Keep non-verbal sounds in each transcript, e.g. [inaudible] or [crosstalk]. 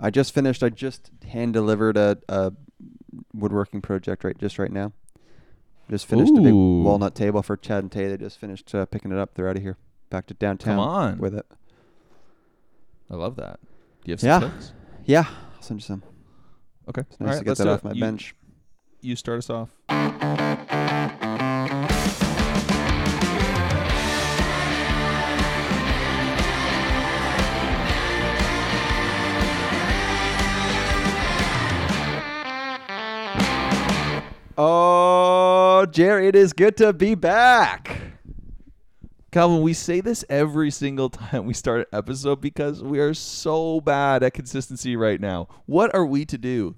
I just finished. I just hand delivered a, a woodworking project right just right now. Just finished a big walnut table for Chad and Tay. They just finished uh, picking it up. They're out of here, back to downtown Come on. with it. I love that. Do you have some Yeah. tips? Yeah, I'll send you some. Okay. It's nice All right, to get let's that off my you, bench. You start us off. Oh, Jerry, it is good to be back. Calvin, we say this every single time we start an episode because we are so bad at consistency right now. What are we to do?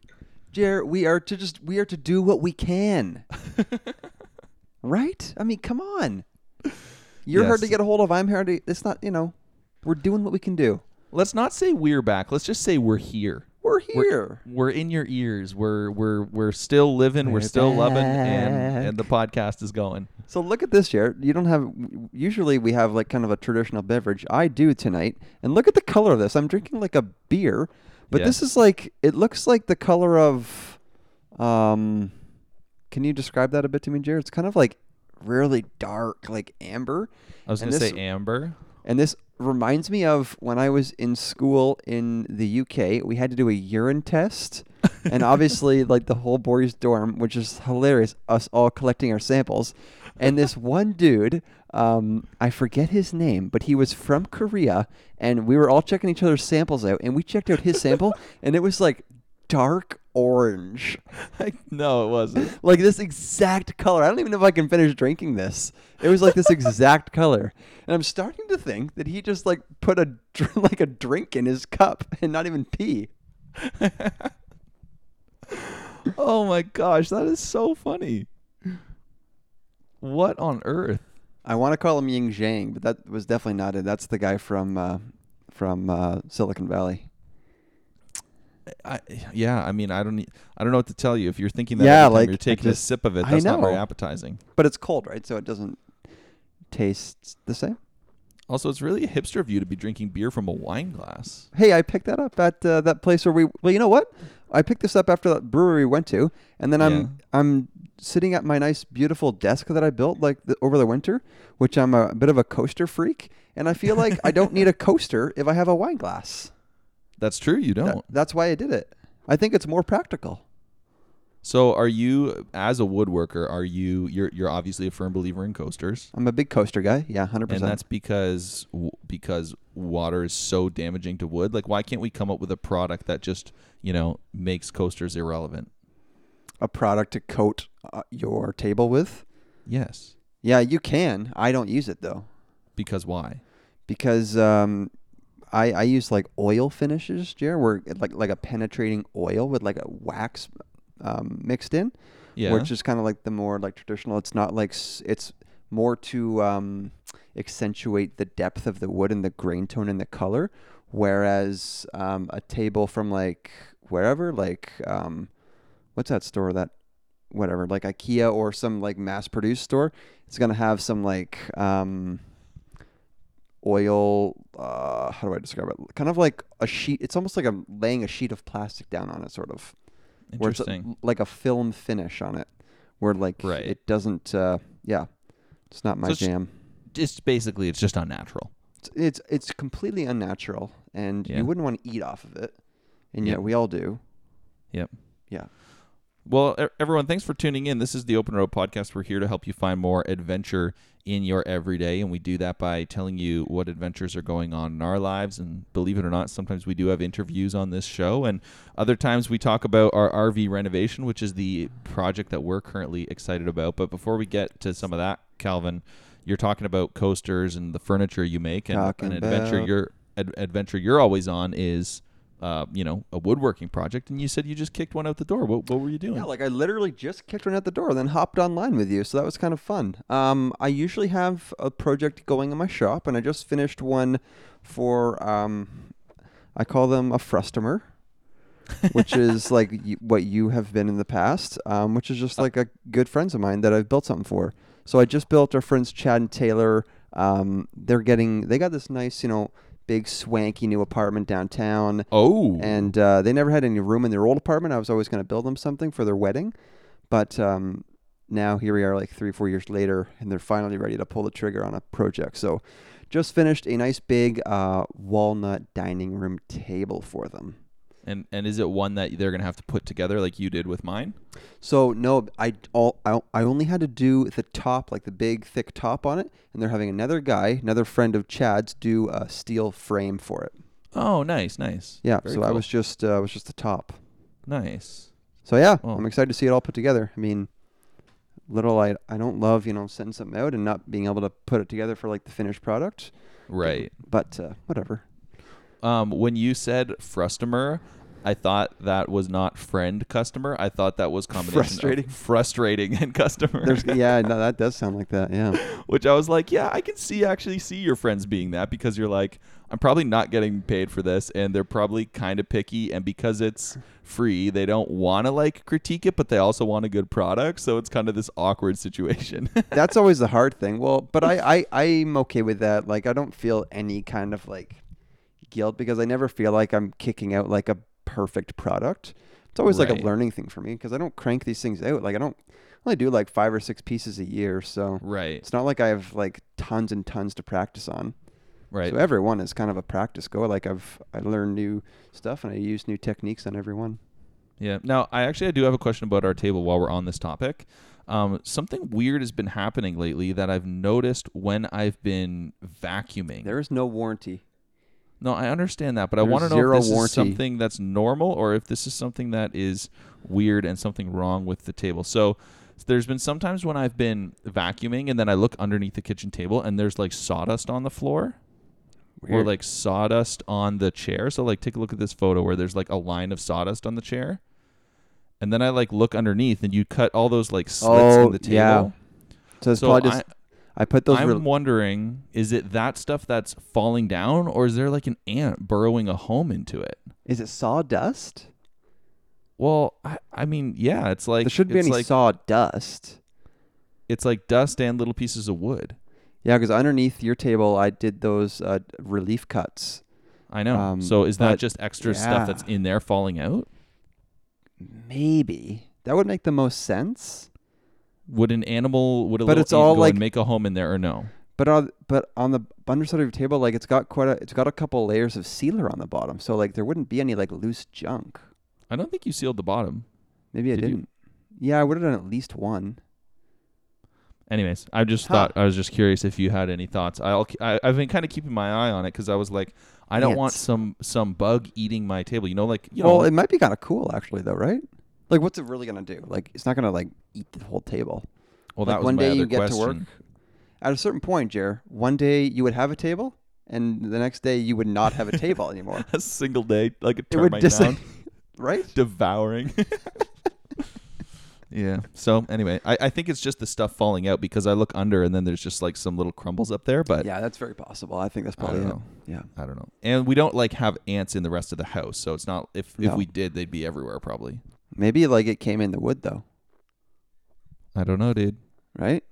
Jer, we are to just we are to do what we can. [laughs] right? I mean, come on. You're hard to get a hold of. I'm hard to it's not, you know, we're doing what we can do. Let's not say we're back. Let's just say we're here. We're We're- here. We're in your ears. We're we're we're still living. We're, We're still loving, and and the podcast is going. So look at this, Jared. You don't have. Usually we have like kind of a traditional beverage. I do tonight, and look at the color of this. I'm drinking like a beer, but Yeah. this is like it looks like the color of. Um, can you describe that a bit to me, Jared? It's kind of like really dark, like amber, I was And gonna this- say amber. And this reminds me of when I was in school in the UK. We had to do a urine test, and [laughs] obviously, like the whole boys' dorm, which is hilarious, us all collecting our samples. And this [laughs] one dude, um, I forget his name, but he was from Korea, and we were all checking each other's samples out, and we checked out his sample, [laughs] and it was like dark orange, [laughs] no, it wasn't. [laughs] like this exact color. I don't even know if I can finish drinking this. It was like this [laughs] exact color, and I'm starting to think that he just like put a dr- like a drink in his cup and not even pee. oh my gosh, that is so funny. What on earth? I want to call him Ying Zhang, but that was definitely not it. That's the guy from uh, from uh, Silicon Valley. I, yeah, I mean, I don't, I don't know what to tell you. If you're thinking that Yeah, like, you're taking just- a sip of it, that's not very appetizing. But it's cold, right? So it doesn't taste the same. Also, it's really a hipster of you to be drinking beer from a wine glass. Hey, I picked that up at uh, that place where we. Well, you know what? I picked this up after that brewery we went to, and then I'm Yeah. I'm sitting at my nice, beautiful desk that I built like the, over the winter, which I'm a bit of a coaster freak, and I feel like I don't need a coaster if I have a wine glass. That's true. You don't. that's why I did it. I think it's more practical. So, are you, as a woodworker, are you? You're, you're obviously a firm believer in coasters, I'm a big coaster guy. Yeah, hundred and percent. And that's because because water is so damaging to wood. Like, why can't we come up with a product that just you know makes coasters irrelevant? a product to coat uh, your table with. Yes. Yeah, you can. I don't use it though Because why? because um, I I use like oil finishes, Jer, where like like a penetrating oil with like a wax um, mixed in, Yeah. which is kind of like the more like traditional. It's not like s- it's more to um, accentuate the depth of the wood and the grain tone and the color, whereas um, a table from like wherever, like um, what's that store that whatever, like IKEA or some like mass produced store, it's gonna have some like um, oil. Uh, how do I describe it? Kind of like a sheet. It's almost like I'm laying a sheet of plastic down on it, sort of where it's a- Interesting. like a film finish on it, where like Right. it doesn't. Uh, yeah, it's not my So it's- jam. Just basically, it's just unnatural. It's, it's it's completely unnatural, and Yeah. you wouldn't want to eat off of it, and Yep. yet we all do. Yep. Yeah. Well, everyone, thanks for tuning in. This is the Open Road Podcast. We're here to help you find more adventure in your everyday, and we do that by telling you what adventures are going on in our lives. And believe it or not, sometimes we do have interviews on this show, and other times we talk about our RV renovation, which is the project that we're currently excited about. But before we get to some of that, Calvin, you're talking about coasters and the furniture you make, and Talking an adventure you're ad- adventure you're always on is. Uh, you know, a woodworking project, and you said you just kicked one out the door. What, what were you doing? Yeah, like I literally just kicked one out the door, then hopped online with you, so that was kind of fun. Um, I usually have a project going in my shop, and I just finished one for um, I call them a frustomer, [laughs] which is like y- what you have been in the past, um, which is just like a good friends of mine that I've built something for. So I just built our friends Chad and Taylor. Um, they're getting they got this nice, you know, big swanky new apartment downtown, Oh, and uh, they never had any room in their old apartment. I was always going to build them something for their wedding, but um, now here we are, like three, four years later, and they're finally ready to pull the trigger on a project. So, just finished a nice big uh, walnut dining room table for them. And and is it one that they're gonna have to put together like you did with mine? So no, I all I, I only had to do the top, like the big thick top on it, and they're having another guy, another friend of Chad's, do a steel frame for it. Oh, nice, nice. Yeah, Very so I was just uh, I was just the top. nice. So yeah, Oh. I'm excited to see it all put together. I mean, little I I don't love you know sending something out and not being able to put it together for like the finished product, Right. but uh, whatever. Um, when you said frustomer, I thought that was not friend customer. I thought that was combination of Frustrating. frustrating and customer. There's yeah, [laughs] no, that does sound like that. Yeah, Which I was like, yeah, I can see actually see your friends being that because you're like, I'm probably not getting paid for this, and they're probably kind of picky, and because it's free, they don't want to like critique it, but they also want a good product, so it's kind of this awkward situation. [laughs] that's always the hard thing. Well, but I I I'm okay with that. Like I don't feel any kind of like guilt because I never feel like I'm kicking out like a perfect product. It's always like a learning thing for me because I don't crank these things out. Like I don't I only do like five or six pieces a year, so right, it's not like I have like tons and tons to practice on. right. So every one is kind of a practice go. Like I've I learn new stuff and I use new techniques on every one. Yeah. Now, I actually I do have a question about our table while we're on this topic. Um, something weird has been happening lately that I've noticed when I've been vacuuming. There is no warranty. No, I understand that, but I There's want to know zero if this warranty. is something that's normal or if this is something that is weird and something wrong with the table. So there's been sometimes when I've been vacuuming and then I look underneath the kitchen table and there's like sawdust on the floor or Weird. like sawdust on the chair. So like take a look at this photo where there's like a line of sawdust on the chair. And then I like look underneath and you cut all those like slits Oh, in the table. yeah. so it's So probably just I, put those. I'm real- wondering, is it that stuff that's falling down, or is there like an ant burrowing a home into it? is it sawdust? Well, I, I mean, yeah, it's like there shouldn't be any like sawdust. it's like dust and little pieces of wood. Yeah, because underneath your table, I did those uh, relief cuts. I know. Um, so is that just extra yeah. stuff that's in there falling out? Maybe that would make the most sense. Would an animal would a But little it's all go like- and make a home in there or no? But on but on the underside of your table, like it's got quite a it's got a couple layers of sealer on the bottom, so like there wouldn't be any like loose junk. I don't think you sealed the bottom. Maybe I Did you? didn't. Yeah, I would have done at least one. Anyways, I just Huh. thought I was just curious if you had any thoughts. I'll I, I've been kind of keeping my eye on it because I was like, I don't want some some bug eating my table. You know, like you know, well, it might be kind of cool actually, though, right? Like, what's it really gonna do? Like, it's not gonna like eat the whole table. well, like that was one my day other you get to work. At a certain point, Jer, one day you would have a table, and the next day you would not have a table [laughs] anymore. a single day, like a It would termite dis- mound, [laughs] right? devouring. [laughs] yeah. So anyway, I, I think it's just the stuff falling out because I look under and then there's just like some little crumbles up there. But Yeah, that's very possible. I think that's I probably it. know. Yeah. I don't know. And we don't like have ants in the rest of the house, so it's not. If if No. we did, they'd be everywhere probably. Maybe like it came in the wood though, I don't know, dude. right?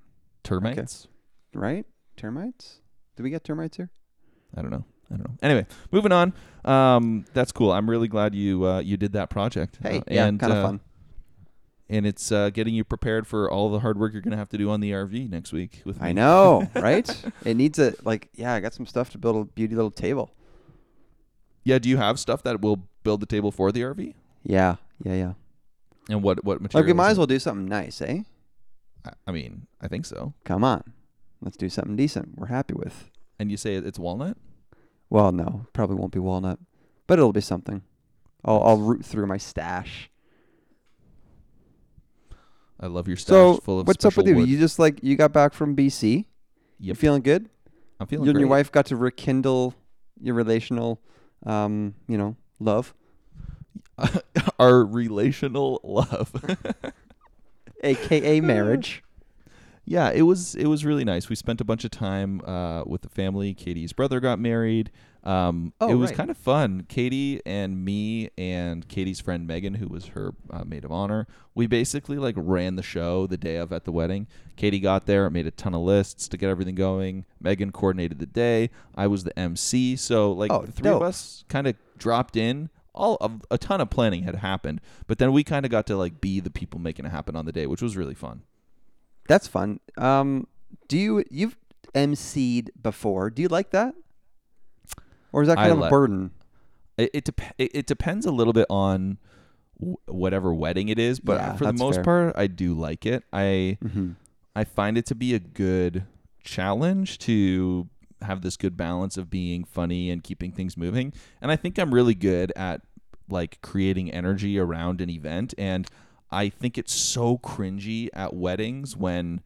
Termites. Right? Termites? Did we get termites here? I don't know. I don't know. Anyway, moving on. Um, that's cool. I'm really glad you uh, you did that project. Hey, Uh, yeah, kind of uh, fun. And it's uh, getting you prepared for all the hard work you're going to have to do on the RV next week. With I me. know, [laughs] right? it needs a like. Yeah, I got some stuff to build a beauty little table. Yeah. Do you have stuff that will build the table for the RV? Yeah, yeah, yeah. And what what material? Like we might as well do something nice, eh? I, I mean, I think so. Come on, let's do something decent. We're happy with. And you say it's walnut. Well, no, probably won't be walnut, but it'll be something. I'll I'll root through my stash. I love your stash So full of. what's up with special you? wood. You just like you got back from BC. You Yep. feeling good? I'm feeling you and your wife got to rekindle your relational, um, you know, love, [laughs] Our relational love. [laughs] aka marriage. yeah, it was it was really nice. We spent a bunch of time uh, with the family. Katie's brother got married. Um, Oh, it was right. kind of fun. Katie and me and Katie's friend Megan, who was her uh, maid of honor, we basically like ran the show the day of at the wedding. Katie got there, made a ton of lists to get everything going. Megan coordinated the day. I was the MC, so like Oh, the three dope. of us kind of dropped in. All of a ton of planning had happened, but then we kind of got to like be the people making it happen on the day, which was really fun. That's fun. Um, do you you've emceed before? Do you like that, or is that I kind of li- a burden? It it, dep- it it depends a little bit on w- whatever wedding it is, but Yeah, for the most fair. part, I do like it. I Mm-hmm. I find it to be a good challenge to have this good balance of being funny and keeping things moving. And I think I'm really good at like creating energy around an event and I think it's so cringy at weddings when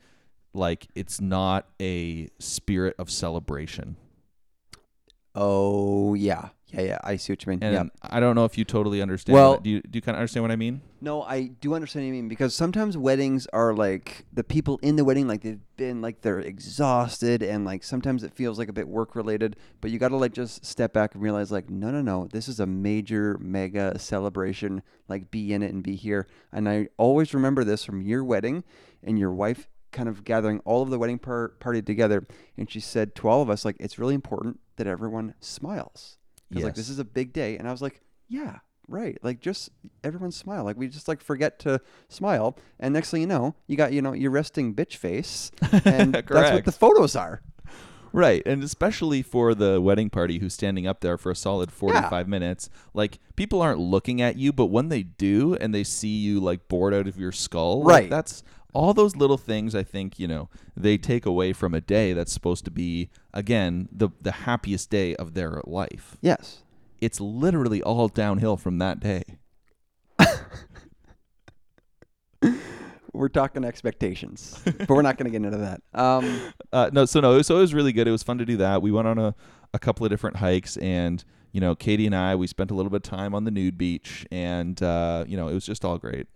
like it's not a spirit of celebration. Oh yeah, yeah, yeah. I see what you mean. And yeah. I don't know if you totally understand. Well- what- do you do you kind of understand what I mean? No, I do understand what you mean because sometimes weddings are like the people in the wedding, like they've been like they're exhausted and like sometimes it feels like a bit work related. But you got to like just step back and realize like no, no, no, this is a major mega celebration. Like be in it and be here. And I always remember this from your wedding and your wife kind of gathering all of the wedding par- party together, and she said to all of us like it's really important that everyone smiles like this is a big day. And I was like, yeah, right. Like just everyone smile. Like we just like forget to smile, and next thing you know, you got you know your resting bitch face, and [laughs] that's what Correct. the photos are. Right, and especially for the wedding party who's standing up there for a solid 45 minutes, like people aren't looking at you, but when they do and they see you like bored out of your skull, like, Right. that's all those little things I think, you know, they take away from a day that's supposed to be again the the happiest day of their life. Yes. It's literally all downhill from that day. We're talking expectations, but we're not going to get into that. Um, [laughs] Uh, no, so no, so it was really good. It was fun to do that. We went on a, a couple of different hikes, and you know, Katie and I, we spent a little bit of time on the nude beach, and uh, you know, it was just all great.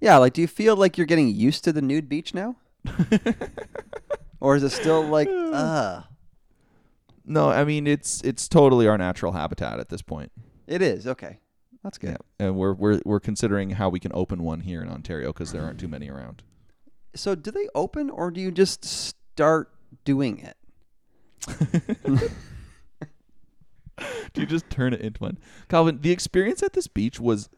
Yeah, like, do you feel like you're getting used to the nude beach now, [laughs] or is it still like, uh, No, I mean it's it's totally our natural habitat at this point. it is okay. That's good. Yeah, and we're we're we're considering how we can open one here in Ontario because there aren't too many around. So, do they open, or do you just start doing it? [laughs] Do you just turn it into one? Calvin, the experience at this beach was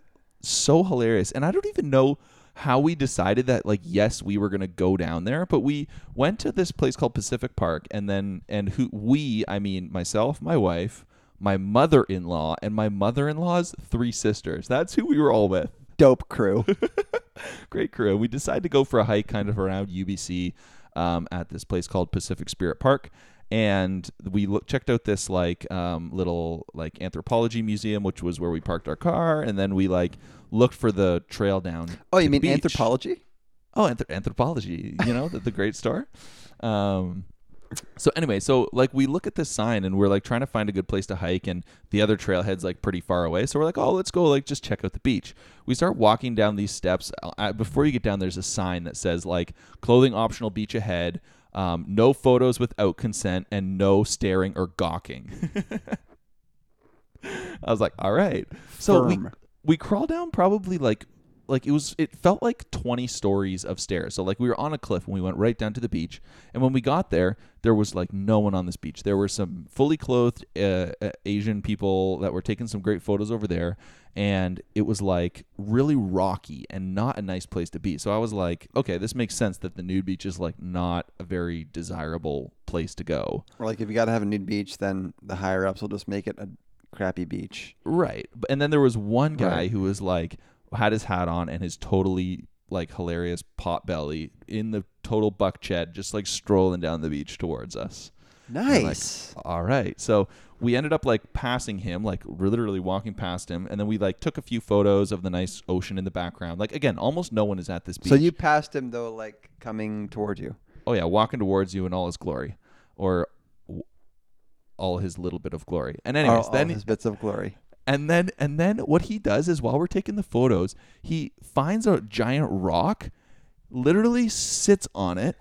so hilarious. And I don't even know how we decided that like yes, we were going to go down there, but we went to this place called Pacific Park and then and who we, I mean myself, my wife, my mother-in-law and my mother-in-law's three sisters. That's who we were all with. Dope crew. [laughs] Great crew. We decided to go for a hike kind of around UBC um, at this place called Pacific Spirit Park. And we look, checked out this like um, little like anthropology museum, which was where we parked our car, and then we like looked for the trail down. Oh, you mean beach. anthropology? Oh, anthrop- anthropology. You know, the, the great store. Um, so anyway, so like we look at this sign and we're like trying to find a good place to hike, and the other trailhead's like pretty far away. So we're like, oh, let's go like just check out the beach. We start walking down these steps. Uh, before you get down, there's a sign that says like clothing optional beach ahead. Um, no photos without consent and no staring or gawking. [laughs] I was like, all right. So we Firm. we crawled down probably like like it was it felt like 20 stories of stairs so like we were on a cliff and we went right down to the beach and when we got there there was like no one on this beach there were some fully clothed uh, uh, asian people that were taking some great photos over there and it was like really rocky and not a nice place to be so i was like okay this makes sense that the nude beach is like not a very desirable place to go Or like if you got to have a nude beach, then the higher ups will just make it a crappy beach. Right. And then there was one guy Right. who was like had his hat on and his totally like hilarious pot belly in the total buck ched just like strolling down the beach towards us. We're like, Nice. All right. So we ended up like passing him, like literally walking past him, and then we like took a few photos of the nice ocean in the background. Like again, almost no one is at this beach. so you passed him though, like coming towards you. oh yeah, walking towards you in all his glory, or all his little bit of glory. And anyways, all, then all his bits of glory. And then and then what he does is while we're taking the photos, he finds a giant rock, literally sits on it,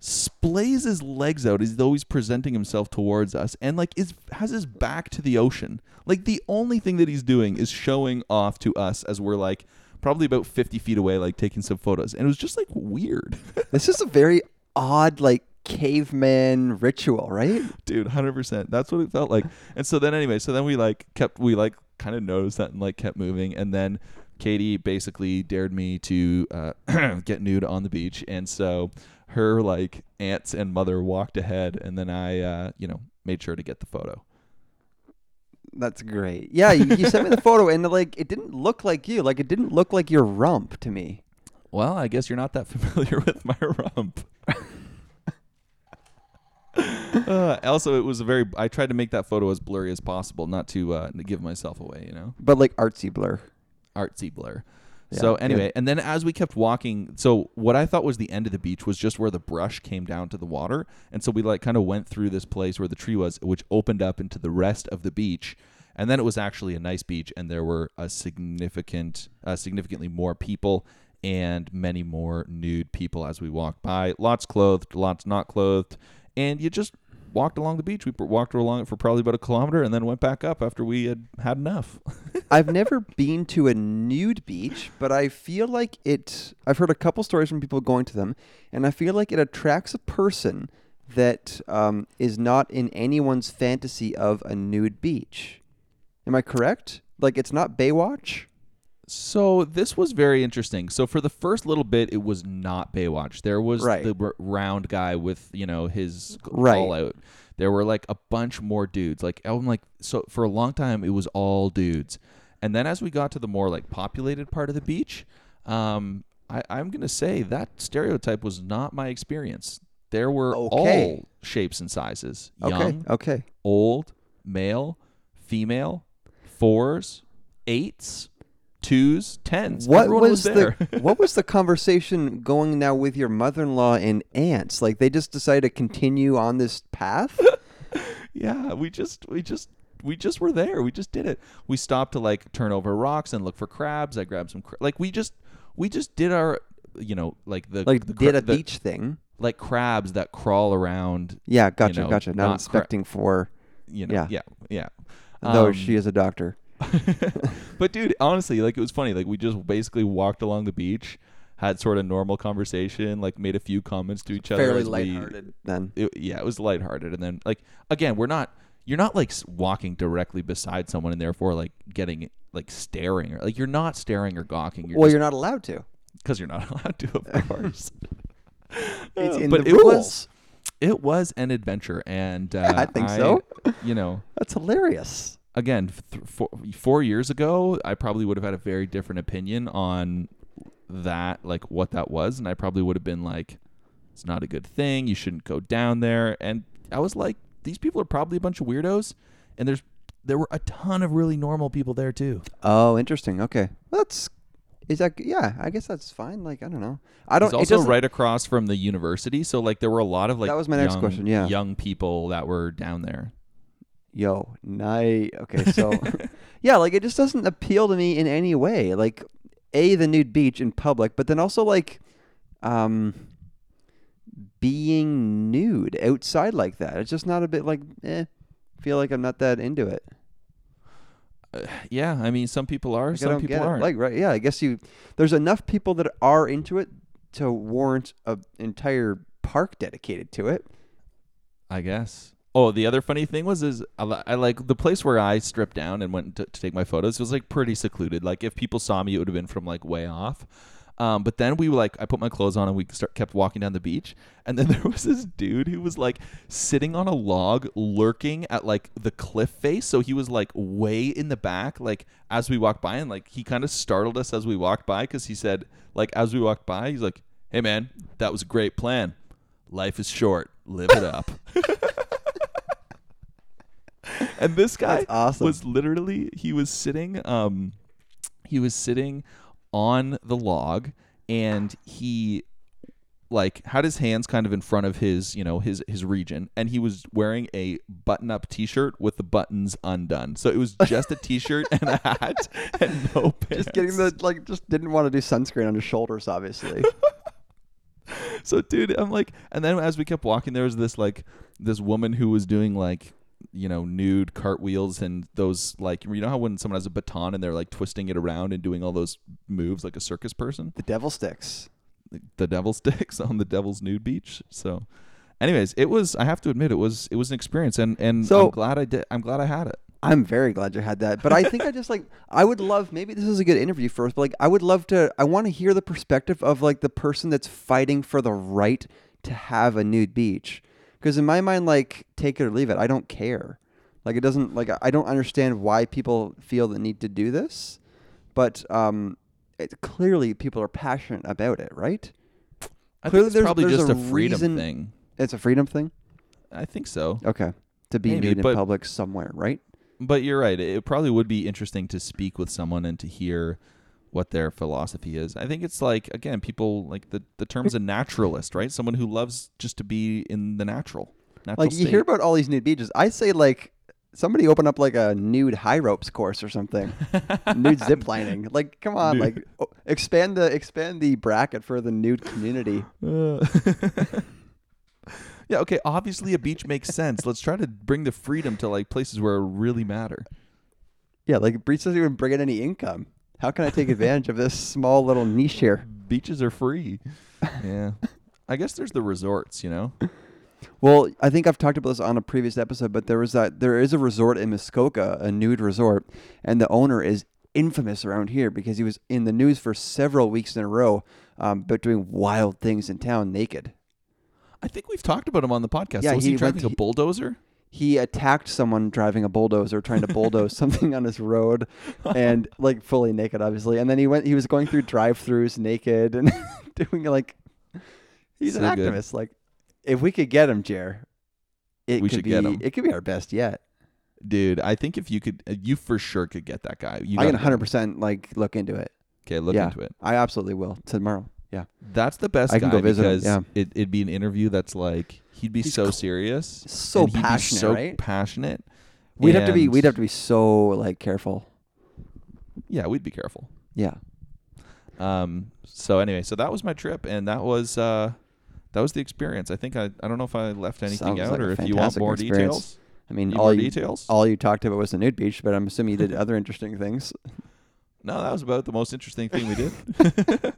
splays his legs out as though he's presenting himself towards us and like is has his back to the ocean. Like the only thing that he's doing is showing off to us as we're like probably about 50 feet away like taking some photos. And it was just like weird. [laughs] This is a very odd, like caveman ritual, right? dude 100% that's what it felt like and so then anyway so then we like kept we like kind of noticed that and like kept moving and then katie basically dared me to uh, [clears throat] get nude on the beach and so her like aunts and mother walked ahead and then i uh, you know made sure to get the photo That's great. Yeah, you, you sent me the photo, and like it didn't look like you. Like it didn't look like your rump to me. well i guess you're not that [laughs] familiar with my rump uh, also it was a very i tried to make that photo as blurry as possible not to uh, to give myself away you know But like artsy blur. artsy blur. Yeah, so anyway, and then as we kept walking, so what I thought was the end of the beach was just where the brush came down to the water, and so we like kind of went through this place where the tree was, which opened up into the rest of the beach, and then it was actually a nice beach, and there were a significant, uh, significantly more people and many more nude people as we walked by. Lots clothed, lots not clothed, and you just walked along the beach. We walked along it for probably about a kilometer, and then went back up after we had had enough. [laughs] I've never been to a nude beach, but I feel like it. I've heard a couple stories from people going to them, and I feel like it attracts a person that um, is not in anyone's fantasy of a nude beach. Am I correct? Like it's not Baywatch. So this was very interesting. So for the first little bit, it was not Baywatch. There was Right. the r- round guy with you know his Right. call out. There were like a bunch more dudes. Like I'm like so for a long time it was all dudes, and then as we got to the more like populated part of the beach, um, I, I'm gonna say that stereotype was not my experience. There were Okay. all shapes and sizes: Okay. young, Okay. old, male, female, fours, eights, twos, tens. What Everyone was, there. the [laughs] what was the conversation going now with your mother-in-law and aunts? Like they just decided to continue on this path? [laughs] yeah, we just we just we just were there. We just did it. We stopped to like turn over rocks and look for crabs. I grabbed some cra- like we just we just did our you know like the Like the, did a the- beach thing? like crabs that crawl around. Yeah, gotcha, know, gotcha. Not, not cra- inspecting for You know, Yeah. yeah, yeah. though Um, she is a doctor. But dude, honestly, like it was funny. Like we just basically walked along the beach, had sort of normal conversation, like made a few comments to each other. Fairly as we- lighthearted then. it, yeah, it was lighthearted. And then like again, we're not you're not like walking directly beside someone and therefore like getting like staring or like you're not staring or gawking. You're well, just you're not allowed to. because you're not [laughs] allowed to, of [laughs] course. It's in but the it rules. was it was an adventure, and uh, [laughs] I think so. You know, That's hilarious. Again, th- four, four years ago, I probably would have had a very different opinion on that, like what that was, and I probably would have been like, "It's not a good thing. You shouldn't go down there." And I was like, "These people are probably a bunch of weirdos," and there's there were a ton of really normal people there too. Oh, interesting. Okay, well, that's is that yeah? I guess that's fine. Like I don't know. I don't. It's also doesn't- right across from the university, so like there were a lot of like That was my next young- question, yeah. young people that were down there. Yo, night. Okay, so [laughs] [laughs] yeah, like it just doesn't appeal to me in any way. Like a the nude beach in public, but then also like um being nude outside like that. It's just not a bit like eh. Feel like I'm not that into it. Uh, yeah, I mean, some people are, Like, some people aren't. Like right, yeah. I guess you there's enough people that are into it to warrant an entire park dedicated to it. I guess. Oh, the other funny thing was is I, I like the place where I stripped down and went to, to take my photos was like pretty secluded. Like if people saw me, it would have been from like way off. Um, but then we like I put my clothes on and we start kept walking down the beach, and then [laughs] there was this dude who was like sitting on a log, lurking at like the cliff face. So he was like way in the back, like as we walked by, and like he kind of startled us as we walked by because he said like as we walked by, he's like, "Hey man, that was a great plan. Life is short. Live it up." [laughs] [laughs] and this guy awesome. was literally he was sitting um he was sitting on the log and he like had his hands kind of in front of his you know his his region and he was wearing a button up t-shirt with the buttons undone so it was just a t-shirt and a hat [laughs] and no pants Just getting the like just didn't want to do sunscreen on his shoulders, obviously. [laughs] so dude, I'm like, and then as we kept walking, there was this like this woman who was doing like you know nude cartwheels and those like you know how when someone has a baton and they're like twisting it around and doing all those moves like a circus person The devil sticks. the devil [laughs] sticks on the devil's nude beach so anyways it was i have to admit it was it was an experience and and So- i'm glad i did i'm glad i had it I'm very glad you had that. But I think I just like I would love maybe this is a good interview for us, but like I would love to I want to hear the perspective of like the person that's fighting for the right to have a nude beach. Because in my mind, like take it or leave it, I don't care. Like it doesn't like I don't understand why people feel the need to do this, but um, it, clearly people are passionate about it, right? i Clearly think it's there's- probably just a a freedom reason- thing It's a freedom thing. i think so Okay, to be Maybe, nude in public somewhere, right? But you're right. It probably would be interesting to speak with someone and to hear what their philosophy is. I think it's like again, people like the the term's a naturalist, right? Someone who loves just to be in the natural. Natural Like you hear about all these nude beaches. I say like somebody open up like a nude high ropes course or something. [laughs] nude zip lining. Like come on, Nude. like o- expand the expand the bracket for the nude community. Uh, [laughs] yeah, okay, obviously a beach makes sense. Let's try to bring the freedom to like places where it really matter. Yeah, like Breach doesn't even bring in any income. How can I take advantage of this small little niche here? [laughs] Beaches are free. Yeah. I guess there's the resorts, you know. Well, I think I've talked about this on a previous episode, but there was that there is a resort in Muskoka, a nude resort, and the owner is infamous around here because he was in the news for several weeks in a row, um, but doing wild things in town naked. I think we've talked about him on the podcast. Yeah, so was he he, driving to- a bulldozer? He attacked someone driving a bulldozer, trying to bulldoze [laughs] something on his road, and like fully naked, obviously. And then he went. He was going through drive-throughs naked and [laughs] doing like. He's an So good. activist. Like, if we could get him, Jer, it We could be. It could be our best yet. Dude, I think if you could, uh, you for sure could get that guy. You I can gotta get him. 100 percent like look into it. Okay, look yeah, into it. I absolutely will tomorrow. Yeah. That's the best I can guy go visit him, because yeah. it, it'd be an interview that's like he'd be He's so cl- serious, So and he'd be passionate, so right? passionate. We'd have to be. and- We'd have to be so like careful. Yeah, we'd be careful. Yeah. Um. So anyway, so that was my trip, and that was uh, that was the experience. I think I I don't know if I left anything Sounds out like a or if you want fantastic more experience. details. I mean, Need all more you, details? all you talked about was the nude beach, but I'm assuming you did [laughs] other interesting things. No, that was about the most interesting thing we did. [laughs]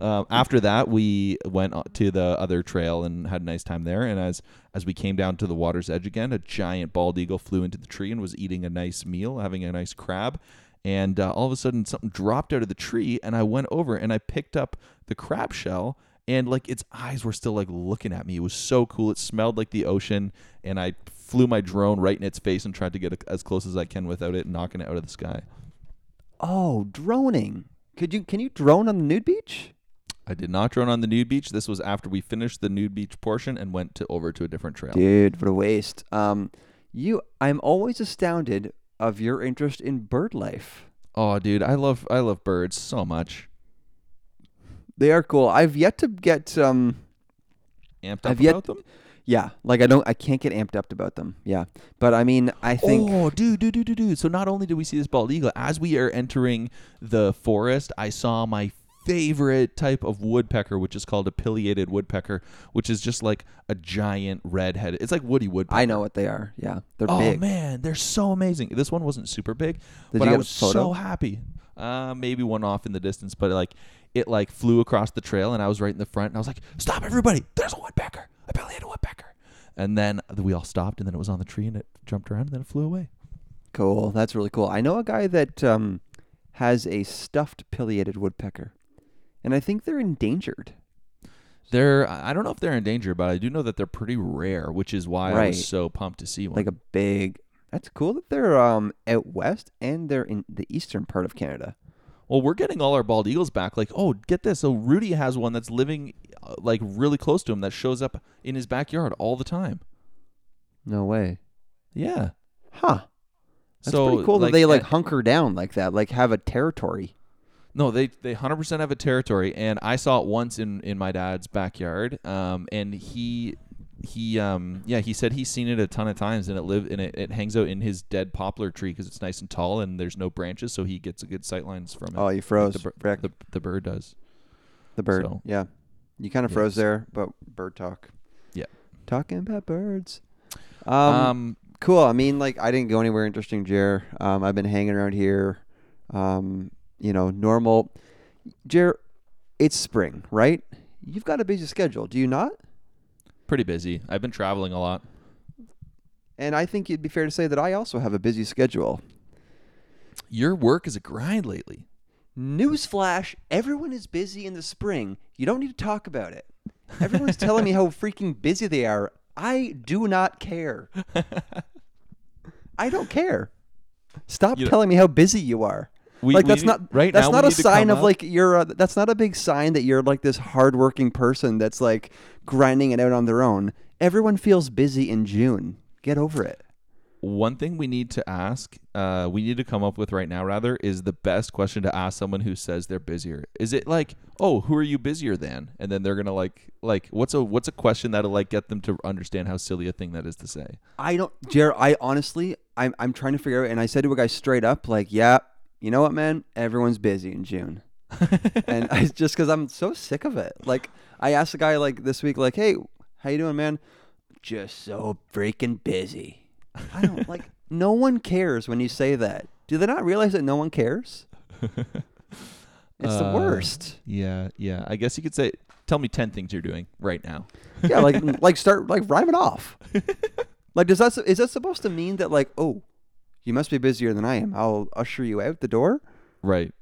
um, after that, we went to the other trail and had a nice time there. And as as we came down to the water's edge again, a giant bald eagle flew into the tree and was eating a nice meal, having a nice crab. And uh, all of a sudden, something dropped out of the tree, and I went over and I picked up the crab shell. And like its eyes were still like looking at me. It was so cool. It smelled like the ocean, and I flew my drone right in its face and tried to get as close as I can without it knocking it out of the sky. Oh, droning. Could you? Can you drone on the nude beach? I did not drone on the nude beach. This was after we finished the nude beach portion and went to over to a different trail. Dude, what a waste. Um, you. I'm always astounded of your interest in bird life. Oh, dude, I love I love birds so much. They are cool. I've yet to get um. Amped up I've yet- about them. Yeah, like I don't. I can't get amped up about them. Yeah, but I mean, I think. oh, dude, dude, dude, dude, dude. So not only did we see this bald eagle, as we are entering the forest, I saw my favorite type of woodpecker, which is called a pileated woodpecker, which is just like a giant red-headed. It's like woody woodpecker. I know what they are. Yeah, they're Oh big. man, they're so amazing. This one wasn't super big, Did but I was so happy. Uh, maybe one off in the distance, but like it like flew across the trail, and I was right in the front, and I was like, "Stop, everybody! There's a woodpecker, a pileated woodpecker!" And then we all stopped, and then it was on the tree, and it jumped around, and then it flew away. Cool. That's really cool. I know a guy that um has a stuffed pileated woodpecker, and I think they're endangered. They're I don't know if they're in danger, but I do know that they're pretty rare, which is why I Right. was so pumped to see one. Like a big. That's cool that they're um out west and they're in the eastern part of Canada. well, we're getting all our bald eagles back. Like, oh, get this! So Rudy has one that's living uh, like really close to him that shows up in his backyard all the time. No way. Yeah. Huh. That's so pretty cool that they like uh, hunker down like that, like have a territory. No, they they hundred percent have a territory, and I saw it once in in my dad's backyard. Um, and he he um yeah he said he's seen it a ton of times, and it live and it, it hangs out in his dead poplar tree because it's nice and tall and there's no branches, so he gets a good sight lines from it. Oh, you Like froze. the, bir- the the bird does. The bird. so- Yeah. You kind of froze Yes. there, but bird talk. Yeah. Talking about birds. Um, Um, cool. I mean, like, I didn't go anywhere interesting, Jer. Um, I've been hanging around here. Um, you know, normal. Jer, it's spring, right? You've got a busy schedule, do you not? pretty busy. I've been traveling a lot. And I think it'd be fair to say that I also have a busy schedule. Your work is a grind lately. Newsflash, everyone is busy in the spring. You don't need to talk about it. Everyone's telling me how [laughs] freaking busy they are. I do not care. [laughs] I don't care. Stop You telling me how busy you are. We, like we that's need- not right that's not a sign of like you're a, that's not a big sign that you're like this hardworking person that's like grinding it out on their own. Everyone feels busy in June. Get over it. one thing we need to ask. Uh, we need to come up with right now. Rather, is the best question to ask someone who says they're busier. Is it like, oh, who are you busier than? And then they're gonna like, like, what's a what's a question that'll like get them to understand how silly a thing that is to say. I don't, Jared. I honestly, I'm, I'm trying to figure out. And I said to a guy straight up, like, yeah, you know what, man? Everyone's busy in June, and I [laughs] just because I'm so sick of it. Like, I asked a guy like this week, like, hey, how you doing, man? Just so freaking busy. I don't like. [laughs] No one cares when you say that. Do they not realize that no one cares? It's the Uh, worst. Yeah, yeah. I guess you could say, tell me ten things you're doing right now. Yeah, like [laughs] like start like rhyme it off. like does that is that supposed to mean that like oh, you must be busier than I am. I'll usher you out the door. Right.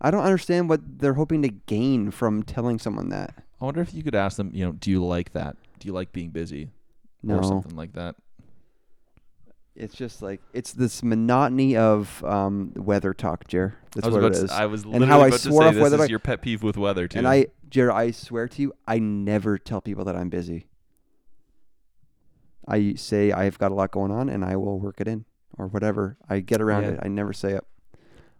I don't understand what they're hoping to gain from telling someone that. I wonder if you could ask them. You know, do you like that? Do you like being busy No, or something like that? it's just like it's this monotony of um, weather talk, Jer. That's what about it to, is. I was And literally how I about to say off this weather is like- your pet peeve with weather too. and I, Jer, I swear to you, I never tell people that I'm busy. I say I've got a lot going on, and I will work it in or whatever. I get around Yeah. it. I never say it.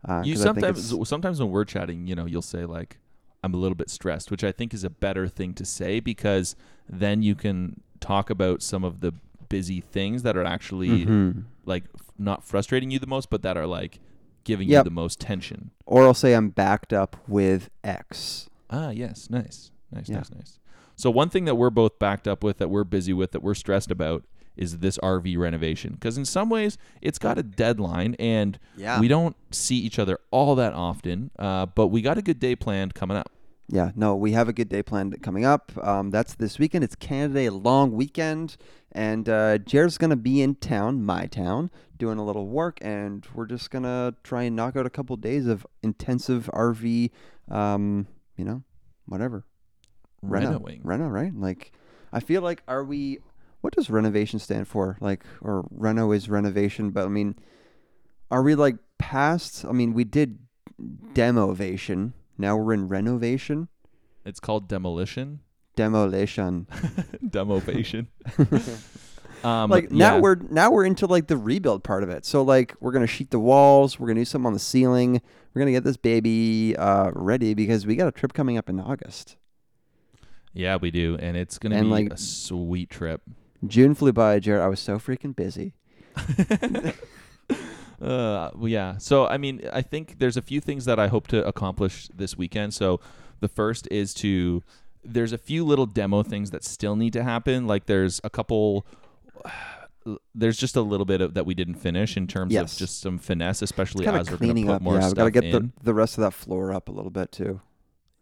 Uh, you 'cause I think sometimes sometimes when we're chatting, you know, you'll say like, "I'm a little bit stressed," which I think is a better thing to say because then you can talk about some of the busy things that are actually Mhm. like not frustrating you the most, but that are like giving Yep. you the most tension. Or I'll say I'm backed up with X. Ah, yes, nice, nice, Yeah. nice, nice. So one thing that we're both backed up with, that we're busy with, that we're stressed about, is this RV renovation. Because in some ways, it's got a deadline, and Yeah. we don't see each other all that often. Uh, but we got a good day planned coming up. Yeah, no, we have a good day planned coming up. Um, that's this weekend. It's Canada Day long weekend, and uh, Jared's gonna be in town, my town, doing a little work, and we're just gonna try and knock out a couple days of intensive RV, um, you know, whatever. Reno, Renoing. Reno, right? Like, I feel like are we? What does renovation stand for? Like, or Reno is renovation, but I mean, are we like past? I mean, we did demovation. Now we're in renovation, It's called demolition, demolition. [laughs] demovation. [laughs] um, like now yeah. we're now we're into like the rebuild part of it. So like we're gonna sheet the walls. We're gonna do something on the ceiling. We're gonna get this baby uh, ready because we got a trip coming up in August. yeah, we do, and it's gonna And, be like- a sweet trip. June flew by, Jared. I was so freaking busy. [laughs] Uh, well, yeah. So, I mean, I think there's a few things that I hope to accomplish this weekend. So, the first is to there's a few little demo things that still need to happen. Like there's a couple. [sighs] There's just a little bit of that we didn't finish in terms Yes. of just some finesse, especially as we're going to cleaning put up. more Yeah, stuff gotta get in. the the rest of that floor up a little bit too.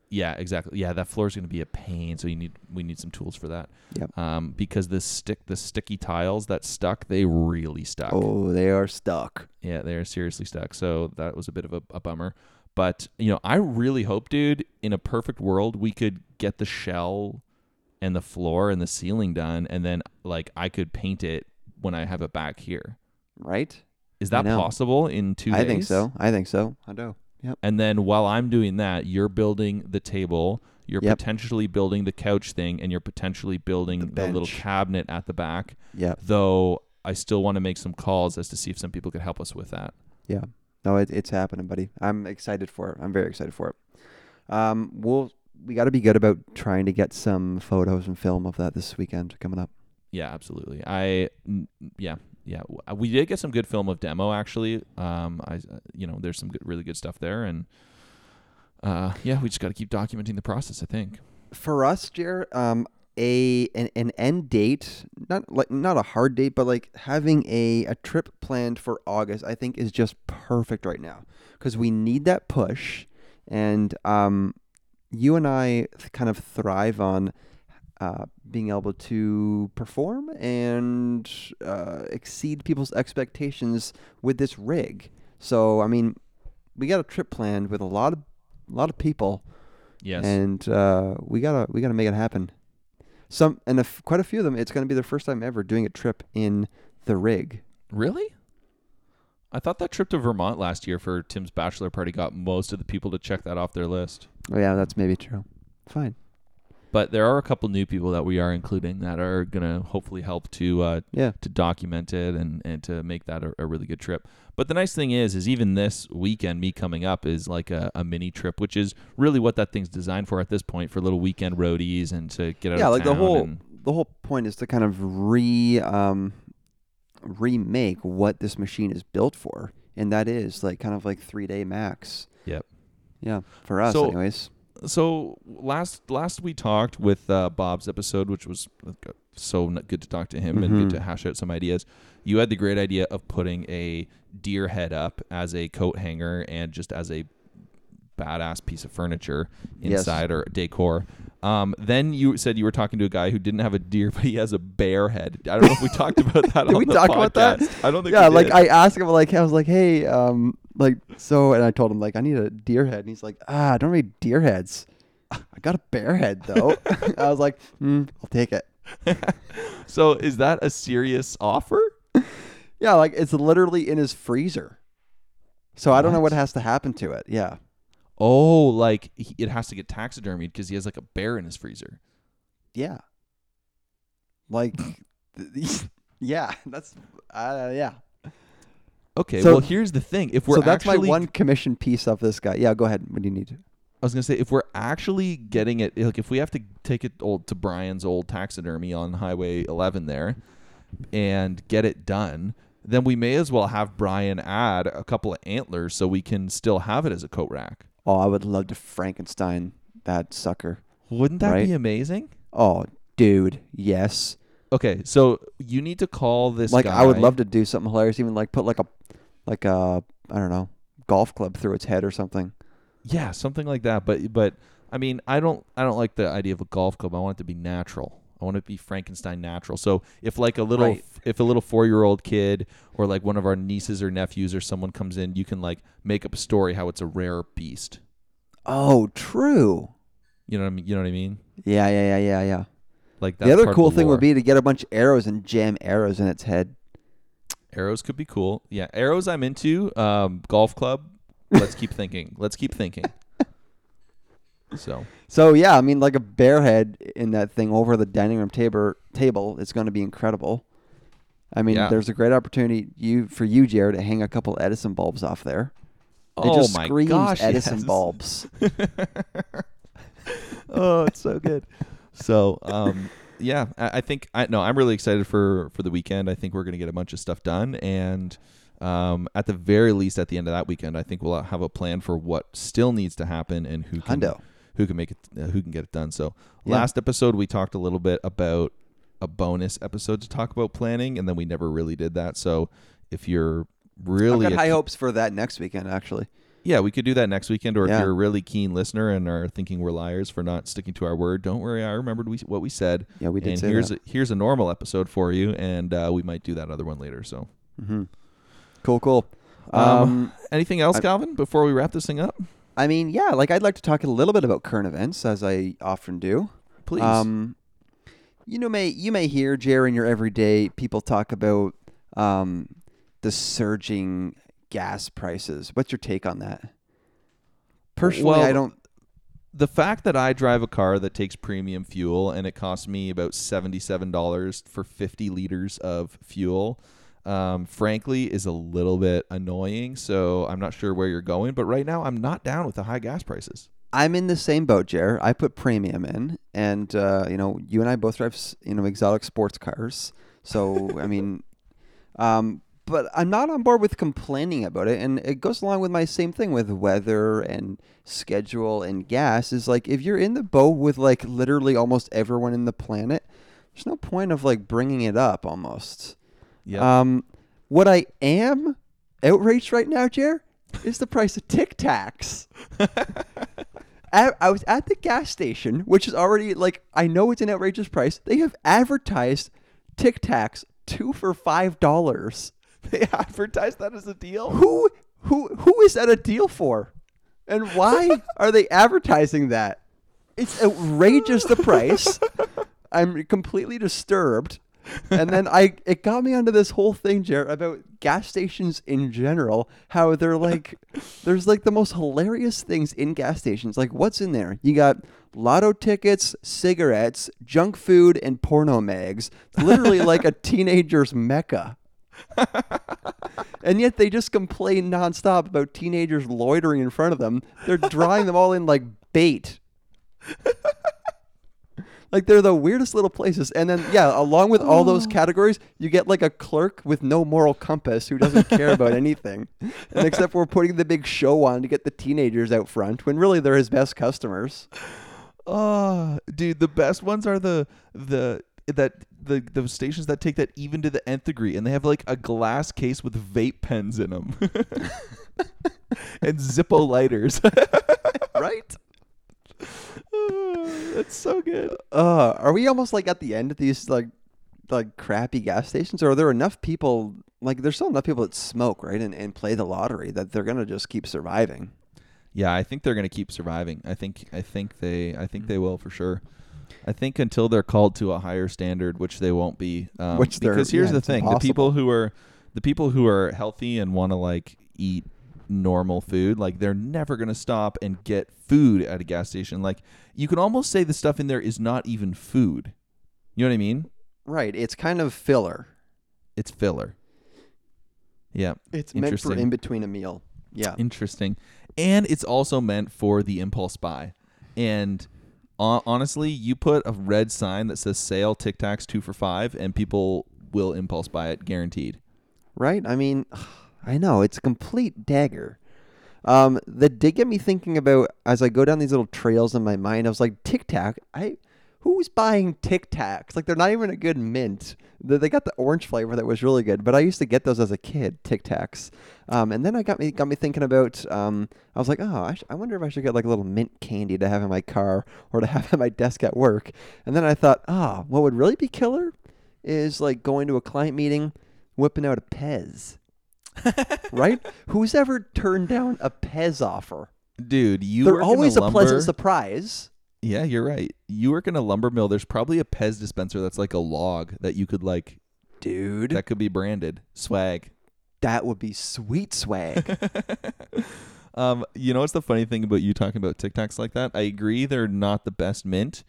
Yeah, exactly. Yeah, that floor is going to be a pain, so you need we need some tools for that. Yep. Um, because the stick the sticky tiles that stuck, they really stuck. Oh, they are stuck. Yeah, they're seriously stuck. So that was a bit of a, a bummer. But you know, I really hope, dude, in a perfect world, we could get the shell and the floor and the ceiling done, and then like I could paint it when I have it back here. Right? Is that possible in two I days? think so. I think so. I do. Yep. And then while I'm doing that, you're building the table, you're Yep. potentially building the couch thing, and you're potentially building The the, little cabinet at the back. Yeah. Though I still want to make some calls as to see if some people could help us with that. Yeah. No, it, it's happening, buddy. I'm excited for it. I'm very excited for it. Um, we'll we got to be good about trying to get some photos and film of that this weekend coming up. Yeah, absolutely. I yeah yeah uh, we did get some good film of demo actually. Um, I uh, you know there's some good, really good stuff there, and uh, yeah, we just got to keep documenting the process. I think. for us, Jared, um, a an, an end date, not like not a hard date, but like having a a trip planned for August, I think is just perfect right now because we need that push, and um, you and I kind of thrive on. Uh, being able to perform and uh, exceed people's expectations with this rig. So, I mean, we got a trip planned with a lot of a lot of people Yes. and uh, we gotta we gotta make it happen. Some and a f- quite a few of them, it's gonna be their first time ever doing a trip in the rig. really? I thought that trip to Vermont last year for Tim's bachelor party got most of the people to check that off their list. Oh yeah, that's maybe true. Fine. But there are a couple new people that we are including that are gonna hopefully help to uh, Yeah. to document it and, and to make that a, a really good trip. But the nice thing is, is even this weekend, me coming up is like a, a mini trip, which is really what that thing's designed for at this point for little weekend roadies and to get out yeah, of like the whole and- the whole point is to kind of re um, remake what this machine is built for, and that is like kind of like three day max. Yep. Yeah, for us, So- anyways. So last last we talked with uh, Bob's episode, which was uh, so good to talk to him and Mhm. good to hash out some ideas. You had the great idea of putting a deer head up as a coat hanger and just as a badass piece of furniture Yes. inside or decor. Um, then you said you were talking to a guy who didn't have a deer, [laughs] but he has a bear head. I don't know if we talked about that. [laughs] Did we talk about that? I don't think. Yeah, like. I asked him, like I was like, hey, um, like so, and I told him like I need a deer head, and he's like, ah, I don't need deer heads. I got a bear head though. [laughs] I was like, mm, I'll take it. so is that a serious offer? Yeah, like it's literally in his freezer. So I don't know What? what has to happen to it. Yeah. Oh, like he, it has to get taxidermied because he has like a bear in his freezer. Yeah. Like, [laughs] yeah, that's uh, yeah. Okay, So- well here's the thing: if we're so that's actually, my one commission piece of this guy. Yeah, go ahead. What do you need? I was gonna say if we're actually getting it, like if we have to take it old to Brian's old taxidermy on Highway 11 there, and get it done, then we may as well have Brian add a couple of antlers so we can still have it as a coat rack. Oh, I would love to Frankenstein that sucker. Wouldn't that Right. be amazing? Oh, dude, yes. Okay, so you need to call this like guy. I would love to do something hilarious, even like put like a like a I don't know golf club through its head or something. Yeah, something like that. But but I mean, I don't I don't like the idea of a golf club. I want it to be natural. I want to be Frankenstein natural. So if like a little Right. if a little four year old kid or like one of our nieces or nephews or someone comes in, you can like make up a story how it's a rare beast. Oh, true. You know what I mean? You know what I mean? Yeah, yeah, yeah, yeah, yeah. Like the other cool the thing would be to get a bunch of arrows and jam arrows in its head. arrows could be cool. Yeah, arrows I'm into. Um, golf club. Let's keep thinking. Let's keep thinking. [laughs] So So yeah, I mean, like a bear head in that thing over the dining room table table is going to be incredible. I mean, Yeah. there's a great opportunity you for you, Jared, to hang a couple Edison bulbs off there. It oh just my screams gosh, Edison yes. bulbs. [laughs] [laughs] oh, it's so good. So, um, yeah, I, I think I no, I'm really excited for for the weekend. I think we're gonna get a bunch of stuff done, and um, at the very least, at the end of that weekend, I think we'll have a plan for what still needs to happen and who can Hundo. Who can make it, uh, who can get it done. So, Yeah. last episode we talked a little bit about a bonus episode to talk about planning, and then we never really did that. So, if you're really I've got high hopes for that next weekend, actually. yeah, we could do that next weekend. Or Yeah. if you're a really keen listener and are thinking we're liars for not sticking to our word, don't worry. I remembered we, what we said. Yeah, we did and say here's that. A, here's a normal episode for you, and uh, we might do that other one later. So, hmm Cool, cool. Um, Um, anything else, I- Calvin, before we wrap this thing up? I mean, yeah, like I'd like to talk a little bit about current events, as I often do. Please. Um, you know, may you may hear Jerry in your everyday people talk about um, the surging gas prices. What's your take on that? Personally, I don't. the fact that I drive a car that takes premium fuel and it costs me about seventy-seven dollars for fifty liters of fuel, um, frankly, is a little bit annoying. So I'm not sure where you're going, but right now I'm not down with the high gas prices. I'm in the same boat, Jer. I put premium in, and uh, you know, you and I both drive, you know, exotic sports cars. So I [laughs] mean, um, but I'm not on board with complaining about it, and it goes along with my same thing with weather and schedule and gas. Is like if you're in the boat with like literally almost everyone in the planet, there's no point of like bringing it up. Almost. Yeah. Um, what I am outraged right now, Jer, is the price of Tic Tacs. [laughs] I, I was at the gas station, which is already like I know it's an outrageous price. They have advertised Tic Tacs two for five dollars. [laughs] they advertise that as a deal. Who who who is that a deal for? And why [laughs] are they advertising that? It's outrageous the price. I'm completely disturbed. And then I it got me onto this whole thing, Jared, about gas stations in general, how they're like [laughs] there's like the most hilarious things in gas stations. Like what's in there? You got lotto tickets, cigarettes, junk food, and porno mags. It's literally like a [laughs] teenager's mecca. and yet they just complain nonstop about teenagers loitering in front of them. They're drawing them all in like bait. Like they're the weirdest little places. And then yeah, along with all those oh. categories, you get like a clerk with no moral compass who doesn't care about [laughs] anything. And except for putting the big show on to get the teenagers out front when really they're his best customers. Oh, dude, the best ones are the the that the the stations that take that even to the nth degree, and they have like a glass case with vape pens in them, [laughs] [laughs] and Zippo lighters. Right? [laughs] That's so good. Uh, are we almost like at the end of these like like crappy gas stations, or are there enough people? Like, there's still enough people that smoke, right, and, and play the lottery that they're gonna just keep surviving. Yeah, I think they're gonna keep surviving. I think I think they I think they will for sure. I think until they're called to a higher standard, which they won't be. Um, Which because here's yeah, the it's thing: the people who are the people who are healthy and want to like eat normal food, like they're never gonna stop and get food at a gas station. Like you can almost say the stuff in there is not even food. You know what I mean? Right. It's kind of filler. It's filler. Yeah. It's meant for in between a meal. Yeah. Interesting. And it's also meant for the impulse buy. And hon- honestly, you put a red sign that says sale Tic Tacs two for five, and people will impulse buy it, guaranteed. Right? I mean, I know it's a complete dagger. Um, that did get me thinking about as I go down these little trails in my mind. I was like, Tic Tac. I who's buying Tic Tacs? Like they're not even a good mint. They got the orange flavor that was really good, but I used to get those as a kid, Tic Tacs. Um, and then I got me got me thinking about. Um, I was like, oh, I, sh- I wonder if I should get like a little mint candy to have in my car or to [laughs] have at my desk at work. And then I thought, ah, what would really be killer is like going to a client meeting, whipping out a Pez. [laughs] right? Who's ever turned down a Pez offer? Dude, you They're work in always a lumber, pleasant surprise. Yeah, you're right. You work in a lumber mill. There's probably a Pez dispenser that's like a log that you could like Dude, that could be branded swag. that would be sweet swag. [laughs] um, you know what's the funny thing about you talking about Tic Tacs like that? I agree they're not the best mint.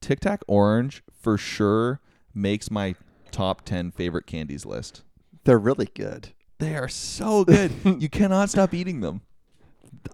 Tic Tac Orange for sure makes my top ten favorite candies list. They're really good. They are so good. [laughs] you cannot stop eating them.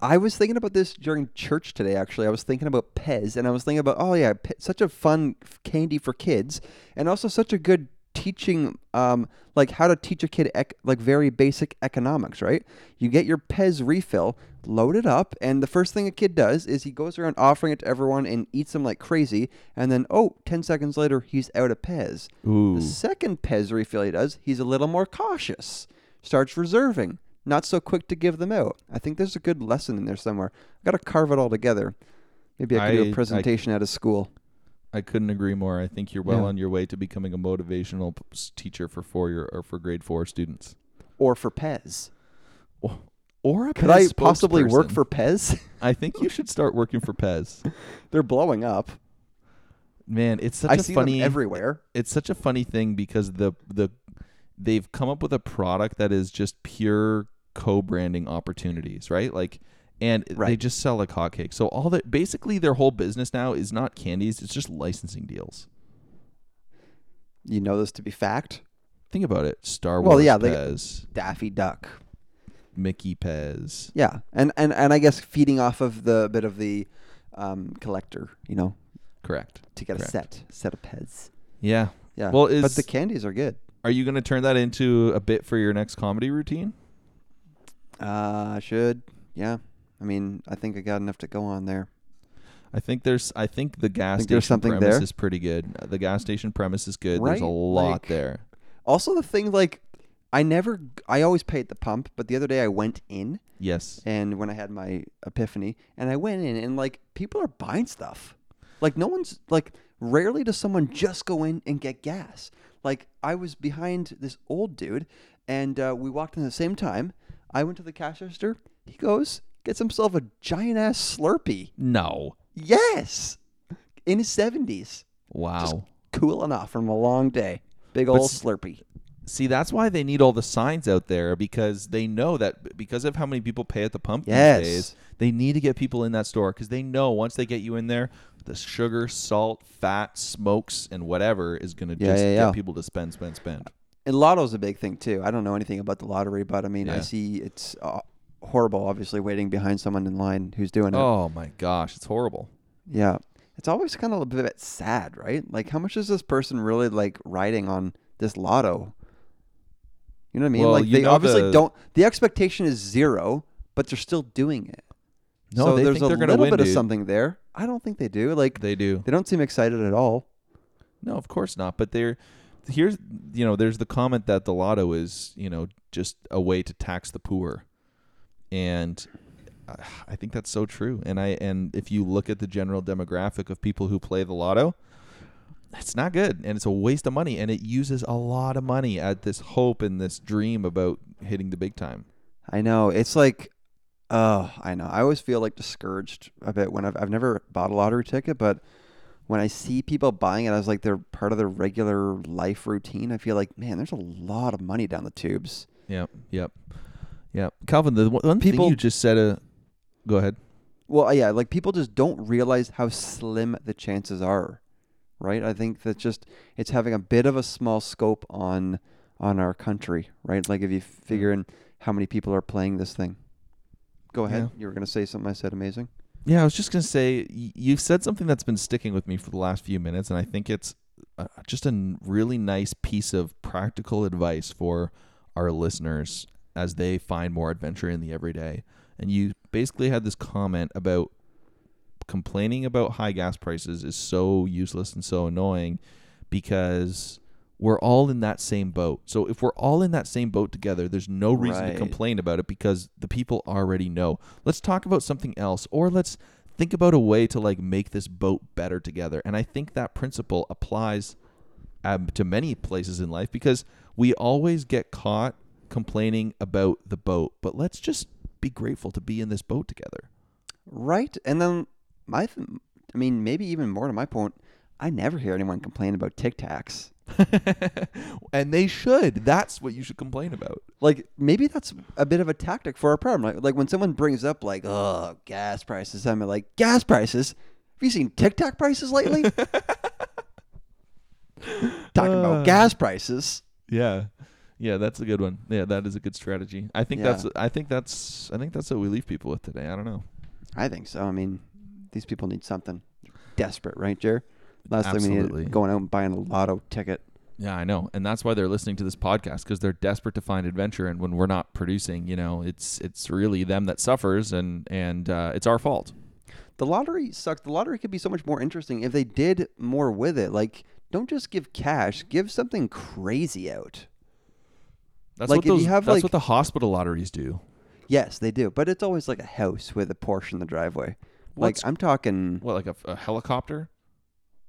I was thinking about this during church today. Actually, I was thinking about Pez, and I was thinking about, oh yeah, Pe- such a fun f- candy for kids, and also such a good teaching, um, like how to teach a kid ec- like very basic economics. Right? You get your Pez refill, load it up, and the first thing a kid does is he goes around offering it to everyone and eats them like crazy, and then oh, 10 seconds later he's out of Pez. Ooh. The second Pez refill he does, he's a little more cautious, starts reserving, not so quick to give them out. I think there's a good lesson in there somewhere. I got to carve it all together. Maybe I can do a presentation at a school. I couldn't agree more. I think you're well Yeah. on your way to becoming a motivational teacher for four year or for grade four students. Or for Pez. Or, Could Pez I possibly work for Pez? [laughs] I think you should start working for Pez. [laughs] They're blowing up. Man, it's such I a see funny them everywhere. it's such a funny thing because the the they've come up with a product that is just pure co-branding opportunities, right? Like and they just sell like hotcakes. So all that basically their whole business now is not candies, it's just licensing deals. You know this to be fact. Think about it. Star Well, Wars yeah, they- Pez, Daffy Duck. Mickey Pez. Yeah, and and and I guess feeding off of the bit of the um, collector, you know, Correct. to get Correct. a set set of Pez. Yeah. Yeah. Well, but the candies are good. Are you going to turn that into a bit for your next comedy routine? Uh, I should. Yeah. I mean, I think I got enough to go on there. I think there's. I think the gas Think station premise there? is pretty good. The gas station premise is good. There's a lot like- there. Also, the thing like, I never, I always pay at the pump, but the other day I went in Yes. and when I had my epiphany, and I went in and like people are buying stuff. Like no one's like rarely does someone just go in and get gas. Like I was behind this old dude, and uh, we walked in at the same time. I went to the cash register. He goes gets himself a giant ass Slurpee. No. Yes, in his seventies, Wow. cooling off from a long day. Big old s- Slurpee. See, that's why they need all the signs out there because they know that because of how many people pay at the pump Yes. these days, they need to get people in that store because they know once they get you in there, the sugar, salt, fat, smokes, and whatever is going to Yeah, just yeah, get people to spend, spend, spend. And lotto's a big thing too. I don't know anything about the lottery, but I mean, I see it's uh, horrible. Obviously, waiting behind someone in line who's doing it. Oh my gosh, it's horrible. Yeah, it's always kind of a bit sad, right? Like, how much is this person really like riding on this lotto? You know what I mean? Well, like, you they know obviously the- don't. The expectation is zero, but they're still doing it. No, so they there's think a they're gonna little win, bit of dude. something there. I don't think they do. Like, They do. they don't seem excited at all. No, of course not. But they're here's you know there's the comment that the lotto is you know just a way to tax the poor, and uh, I think that's so true. And I and if you look at the general demographic of people who play the lotto, it's not good, and it's a waste of money, and it uses a lot of money at this hope and this dream about hitting the big time. I know. It's like, oh, I know. I always feel like discouraged a bit when I've I've never bought a lottery ticket, but when I see people buying it I was like they're part of their regular life routine, I feel like, man, there's a lot of money down the tubes. Yep, yep, yep. Calvin, the one one thing People- you just said. Uh, go ahead. Well, yeah, like people just don't realize how slim the chances are, right? I think that just it's having a bit of a small scope on on our country, right? Like if you figure in how many people are playing this thing. Go ahead. You were gonna say something. I said amazing. Yeah, I was just gonna say y- you've said something that's been sticking with me for the last few minutes, and I think it's uh, just a n- really nice piece of practical advice for our listeners as they find more adventure in the everyday. And you basically had this comment about complaining about high gas prices is so useless and so annoying because we're all in that same boat. So if we're all in that same boat together, there's no reason Right. to complain about it because the people already know. Let's talk about something else or let's think about a way to like make this boat better together. And I think that principle applies um, to many places in life because we always get caught complaining about the boat, but let's just be grateful to be in this boat together. Right. And then my, I mean, maybe even more to my point, I never hear anyone complain about Tic Tacs. [laughs] and they should. That's what you should complain about. Like maybe that's a bit of a tactic for our problem. Like, like when someone brings up like, oh, gas prices, I'm like, gas prices. Have you seen Tic Tac prices lately? [laughs] Talking Uh. about gas prices. Yeah. Yeah, that's a good one. Yeah, that is a good strategy. I think Yeah. that's I think that's I think that's what we leave people with today. I don't know. I think so. I mean, these people need something desperate, right, Jer? Last time we Absolutely. needed going out and buying a lotto ticket. Yeah, I know. And that's why they're listening to this podcast because they're desperate to find adventure and when we're not producing, you know, it's it's really them that suffers and and uh, it's our fault. The lottery sucks. The lottery could be so much more interesting if they did more with it. Like, don't just give cash. Give something crazy out. That's Like, what if you those, have, that's like- what the hospital lotteries do. Yes, they do. But it's always like a house with a Porsche in the driveway. What's- like I'm talking What like a, a helicopter?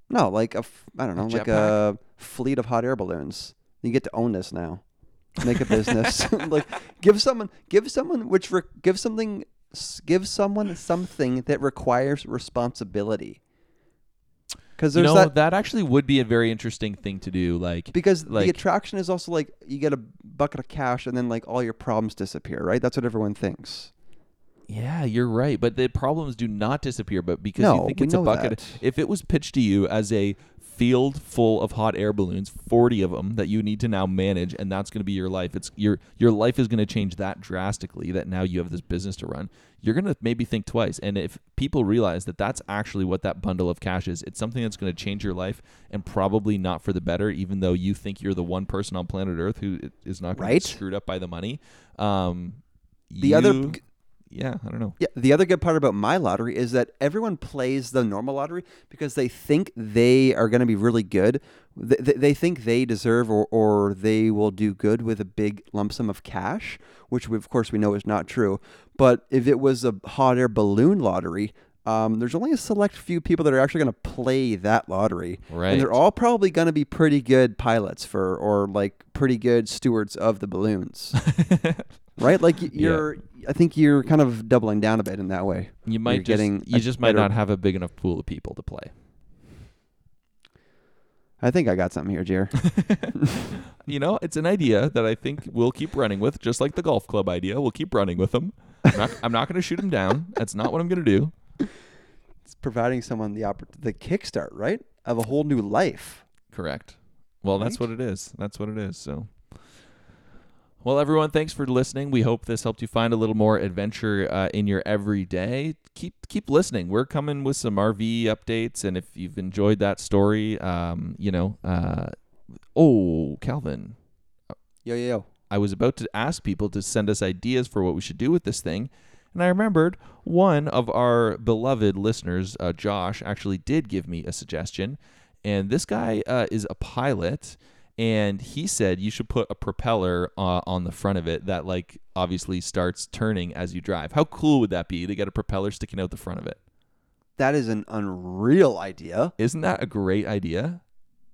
no, like a f- I don't know, like jetpack? a fleet of hot air balloons. You get to own this now. Make a business. [laughs] [laughs] like give someone give someone which re- give something s- give someone something that requires responsibility. Cuz there's that that actually would be a very interesting thing to do like because like- the attraction is also like you get a bucket of cash and then like all your problems disappear, right? That's what everyone thinks. Yeah, you're right. But the problems do not disappear. But because No, you think we it's a know bucket, that. if it was pitched to you as a field full of hot air balloons, 40 of them that you need to now manage and that's going to be your life. It's your your life is going to change that drastically that now you have this business to run. You're going to maybe think twice. And if people realize that that's actually what that bundle of cash is, it's something that's going to change your life and probably not for the better even though you think you're the one person on planet Earth who is not going Right. to get screwed up by the money. Um The other you- yeah, I don't know. Yeah, the other good part about my lottery is that everyone plays the normal lottery because they think they are going to be really good. They, they they think they deserve or, or they will do good with a big lump sum of cash, which we, of course we know is not true. But if it was a hot air balloon lottery, um, there's only a select few people that are actually going to play that lottery. Right. And they're all probably going to be pretty good pilots for, or like pretty good stewards of the balloons. [laughs] right? Like you're, I think you're kind of doubling down a bit in that way. You might You're just, getting you a just might better- not have a big enough pool of people to play. I think I got something here, Jer. [laughs] You know, it's an idea that I think we'll keep running with, just like the golf club idea. We'll keep running with them. I'm not, I'm not going to shoot them down. That's not what I'm going to do. it's providing someone the oppor- the kickstart, right, of a whole new life. Correct. Well, that's Right? what it is. That's what it is. So, well, everyone, thanks for listening. We hope this helped you find a little more adventure uh, in your everyday. Keep keep listening. We're coming with some RV updates, and if you've enjoyed that story, um, you know, uh, oh, Calvin, Yo yo yo. I was about to ask people to send us ideas for what we should do with this thing. And I remembered one of our beloved listeners, uh, Josh, actually did give me a suggestion. And this guy uh, is a pilot. And he said you should put a propeller uh, on the front of it that, like, obviously starts turning as you drive. How cool would that be to get a propeller sticking out the front of it? That is an unreal idea. Isn't that a great idea?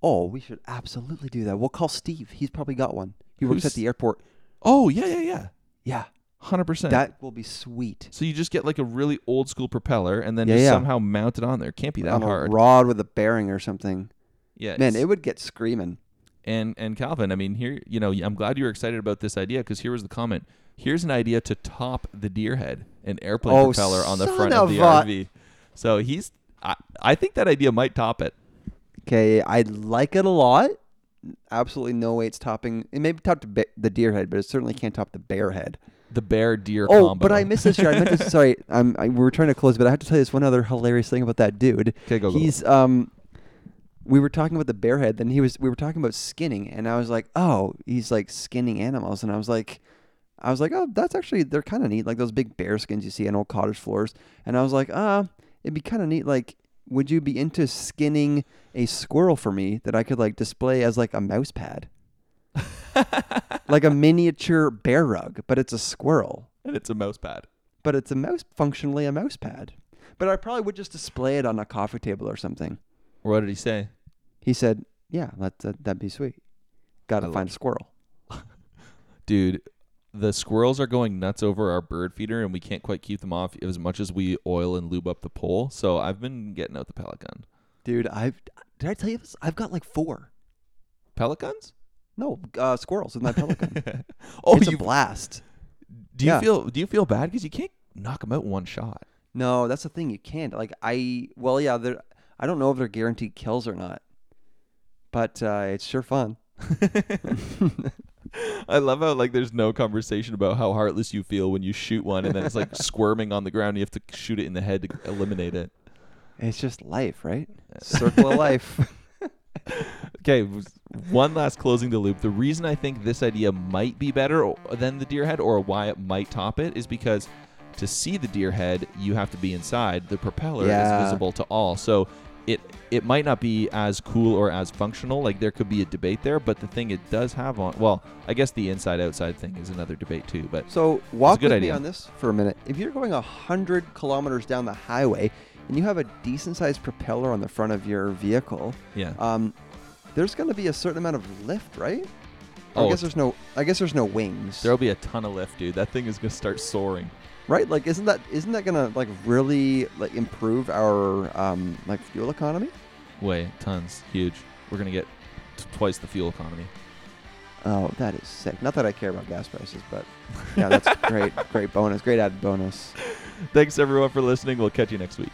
Oh, we should absolutely do that. We'll call Steve. He's probably got one. He works Who's- at the airport. Oh, yeah, yeah, yeah. Yeah, 100%. that will be sweet. so you just get like a really old school propeller and then Yeah, just yeah. somehow mount it on there. Can't be that on a hard. rod with a bearing or something. Yeah, Man, it's- it would get screaming. And and Calvin, I mean, here you know, I'm glad you were excited about this idea because here was the comment. Here's an idea to top the deer head, an airplane Oh, propeller on the front of of the a- RV. So he's, I, I think that idea might top it. Okay, I like it a lot. Absolutely no way it's topping. It may top the, ba- the deer head, but it certainly can't top the bear head. The bear deer Oh, combo. but I missed this. Here. I meant to. [laughs] Sorry, I'm. I, we were trying to close, but I have to tell you this one other hilarious thing about that dude. Okay, go, go. He's um. We were talking about the bear head. Then he was. We were talking about skinning, and I was like, "Oh, he's like skinning animals," and I was like. I was like, oh, that's actually they're kind of neat, like those big bear skins you see on old cottage floors. And I was like, ah, it'd be kind of neat. Like, would you be into skinning a squirrel for me that I could like display as like a mouse pad, [laughs] like a miniature bear rug, but it's a squirrel and it's a mouse pad. but it's a mouse functionally a mouse pad. But I probably would just display it on a coffee table or something. What did he say? He said, "Yeah, that, that that'd be sweet. Got to find a squirrel." [laughs] Dude, the squirrels are going nuts over our bird feeder, and we can't quite keep them off as much as we oil and lube up the pole. So I've been getting out the pellet gun. Dude, I've did I tell you this? I've got like four. Pellet guns? No, uh, squirrels with my pellet gun. [laughs] oh, it's you a blast. do you yeah. feel do you feel bad because you can't knock them out in one shot? No, that's the thing. You can't. Like I, well, yeah. They're. I don't know if they're guaranteed kills or not, but uh, it's sure fun. [laughs] I love how like there's no conversation about how heartless you feel when you shoot one and then it's like [laughs] squirming on the ground. You have to shoot it in the head to eliminate it. It's just life, right? Circle of life. [laughs] Okay, one last closing the loop. The reason I think this idea might be better than the deer head or why it might top it is because to see the deer head, you have to be inside. The propeller Yeah. is visible to all. So it it might not be as cool or as functional. Like there could be a debate there, but the thing it does have on well, I guess the inside outside thing is another debate too, but So walk good with me on this for a minute. If you're going hundred kilometers down the highway and you have a decent sized propeller on the front of your vehicle, yeah. um, there's going to be a certain amount of lift, right? Or Oh, I guess there's no. I guess there's no wings, There'll be a ton of lift, dude. That thing is gonna start soaring. Right? Like, isn't that isn't that going to like really like improve our um like fuel economy? Way, tons, huge. We're gonna get t- twice the fuel economy. Oh, that is sick. Not that I care about gas prices, but yeah, that's [laughs] great. Great bonus. Great added bonus. Thanks everyone for listening. We'll catch you next week.